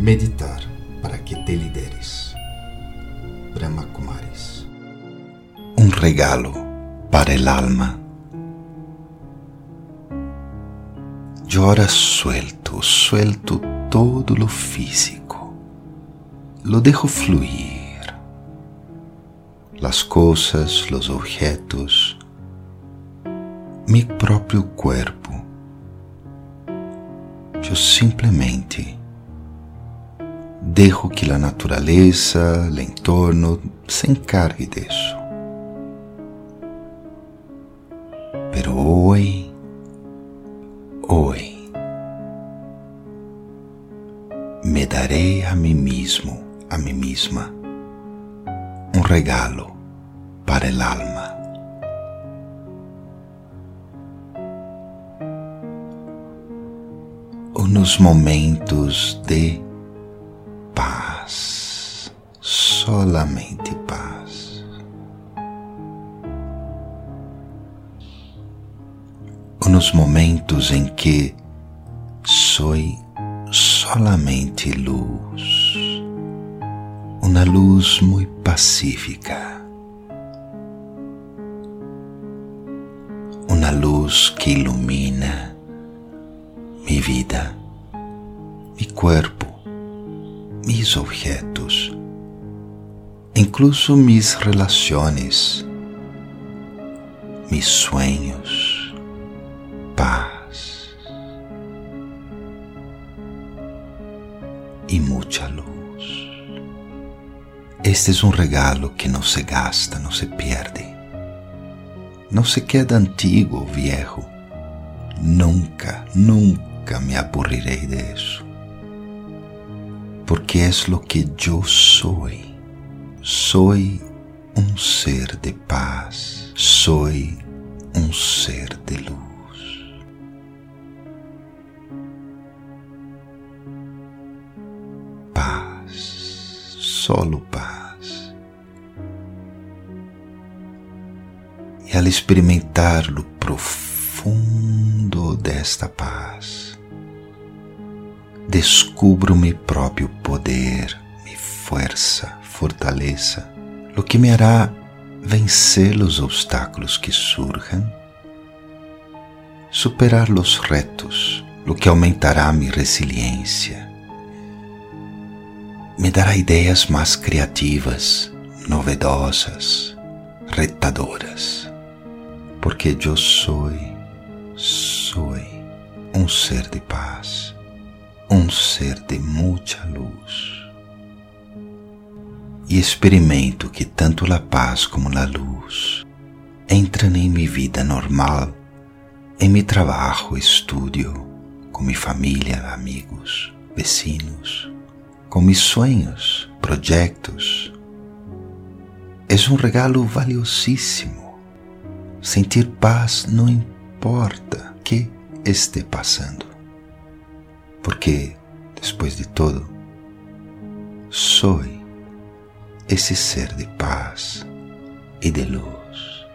Meditar para que te lideres. Brahma Kumaris. Un regalo para el alma. Yo ahora suelto, suelto todo lo físico. Lo dejo fluir. Las cosas, los objetos, mi próprio corpo. Eu simplesmente dejo que a natureza, o entorno se encargue disso. Pero hoy, hoy, me darei a mim mesmo, a mim mesma, um regalo para el alma. Unos momentos de solamente paz. Unos momentos em que sou solamente luz, uma luz muito pacífica, uma luz que ilumina mi vida, mi cuerpo, mis objetos, incluso mis relaciones, mis sueños, paz y mucha luz. Este es un regalo que no se gasta, no se pierde, no se queda antiguo, viejo. Nunca, nunca me aburrirei de eso. Porque es lo que yo soy. Soy un ser de paz. Soy un ser de luz. Paz, solo paz. E al experimentar lo profundo desta paz, descubro mi próprio poder, mi fuerza, fortaleza, lo que me hará vencer los obstáculos que surjan, superar los retos, lo que aumentará mi resiliencia, me dará ideias mais criativas, novedosas, retadoras, porque eu sou, sou um ser de paz, um ser de muita luz. E experimento que tanto a paz como a luz entram em minha vida normal, em meu trabalho, estudio, com minha família, amigos, vecinos, com meus sonhos, projetos. É um regalo valiosíssimo. Sentir paz não importa que esteja passando, porque, depois de todo, sou esse ser de paz e de luz.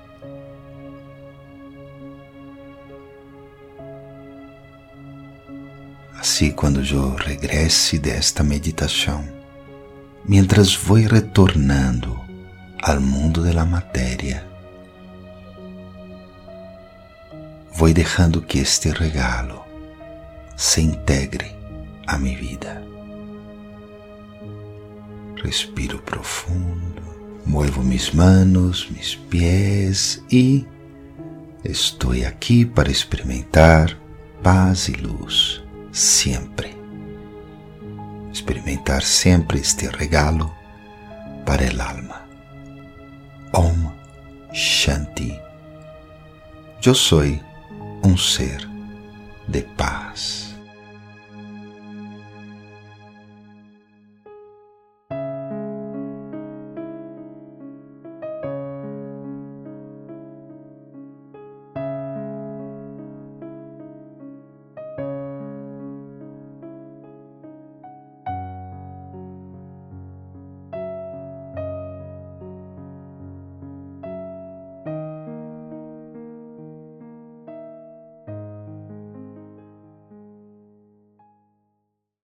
Assim, quando eu regresse desta meditação, mientras vou retornando ao mundo da matéria, vou deixando que este regalo se integre a minha vida. Respiro profundo, muevo mis manos, mis pies e estou aqui para experimentar paz e luz sempre. Experimentar sempre este regalo para el alma. Om Shanti. Eu sou um ser de paz.